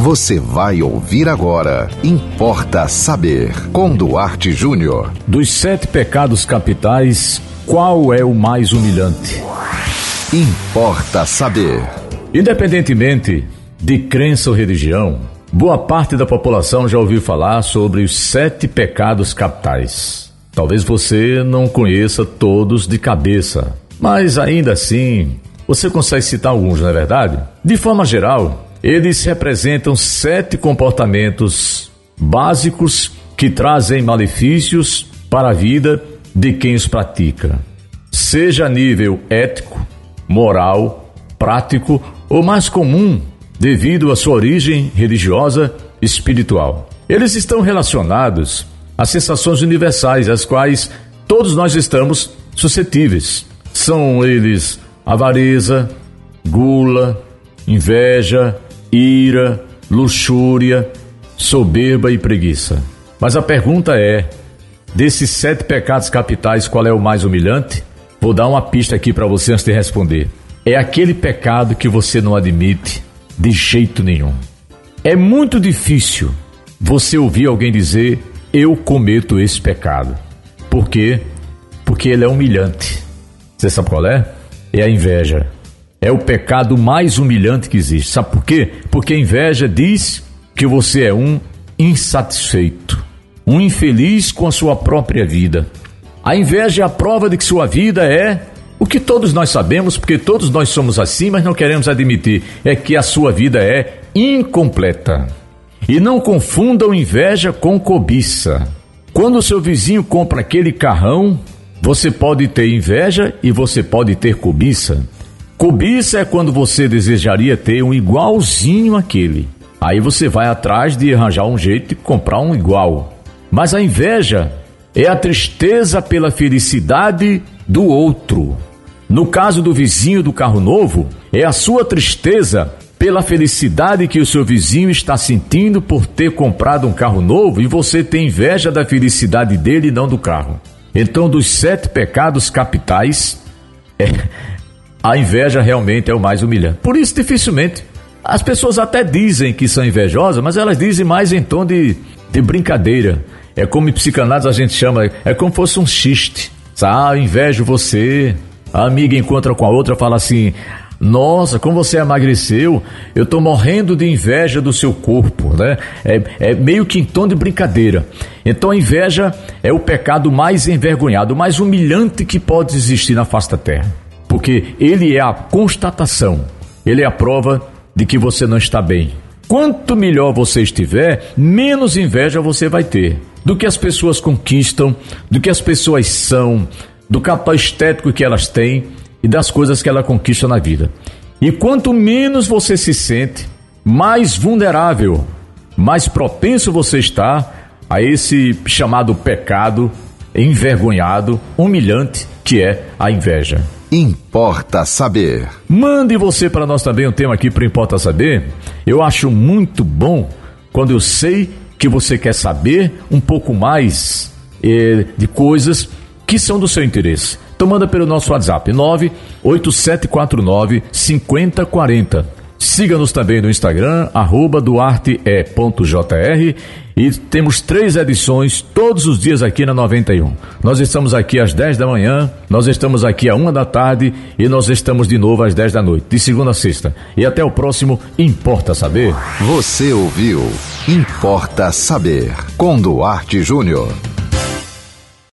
Você vai ouvir agora. Importa saber. Com Duarte Júnior. Dos sete pecados capitais, qual é o mais humilhante? Importa saber. Independentemente de crença ou religião, boa parte da população já ouviu falar sobre os sete pecados capitais. Talvez você não conheça todos de cabeça, mas ainda assim, você consegue citar alguns, não é verdade? De forma geral, eles representam sete comportamentos básicos que trazem malefícios para a vida de quem os pratica, seja a nível ético, moral, prático ou mais comum devido à sua origem religiosa espiritual. Eles estão relacionados a sensações universais às quais todos nós estamos suscetíveis. São eles avareza, gula, inveja, ira, luxúria, soberba e preguiça. Mas a pergunta é: desses sete pecados capitais, qual é o mais humilhante? Vou dar uma pista aqui para você antes de responder. É aquele pecado que você não admite de jeito nenhum. É muito difícil você ouvir alguém dizer: Eu cometo esse pecado. Por quê? Porque ele é humilhante. Você sabe qual é? É a inveja é o pecado mais humilhante que existe. Sabe por quê? Porque a inveja diz que você é um insatisfeito, um infeliz com a sua própria vida. A inveja é a prova de que sua vida é o que todos nós sabemos, porque todos nós somos assim, mas não queremos admitir, é que a sua vida é incompleta. E não confundam inveja com cobiça. Quando o seu vizinho compra aquele carrão, você pode ter inveja e você pode ter cobiça. Cobiça é quando você desejaria ter um igualzinho àquele. Aí você vai atrás de arranjar um jeito de comprar um igual. Mas a inveja é a tristeza pela felicidade do outro. No caso do vizinho do carro novo, é a sua tristeza pela felicidade que o seu vizinho está sentindo por ter comprado um carro novo e você tem inveja da felicidade dele e não do carro. Então, dos sete pecados capitais, é, a inveja realmente é o mais humilhante. Por isso, dificilmente. As pessoas até dizem que são invejosas, mas elas dizem mais em tom de, de brincadeira. É como em psicanálise a gente chama, é como fosse um xiste. Ah, invejo você. A amiga encontra com a outra fala assim: Nossa, como você emagreceu, eu tô morrendo de inveja do seu corpo, né? É, é meio que em tom de brincadeira. Então a inveja é o pecado mais envergonhado, mais humilhante que pode existir na face da terra porque ele é a constatação, ele é a prova de que você não está bem. Quanto melhor você estiver, menos inveja você vai ter do que as pessoas conquistam, do que as pessoas são, do capital estético que elas têm e das coisas que ela conquista na vida. E quanto menos você se sente, mais vulnerável, mais propenso você está a esse chamado pecado envergonhado, humilhante, que é a inveja. Importa Saber. Mande você para nós também um tema aqui para Importa Saber. Eu acho muito bom quando eu sei que você quer saber um pouco mais eh, de coisas que são do seu interesse. Então manda pelo nosso WhatsApp 98749 5040. Siga-nos também no Instagram, arroba duarte.jr e temos três edições todos os dias aqui na 91. Nós estamos aqui às 10 da manhã, nós estamos aqui à uma da tarde e nós estamos de novo às 10 da noite, de segunda a sexta. E até o próximo Importa Saber. Você ouviu Importa Saber com Duarte Júnior.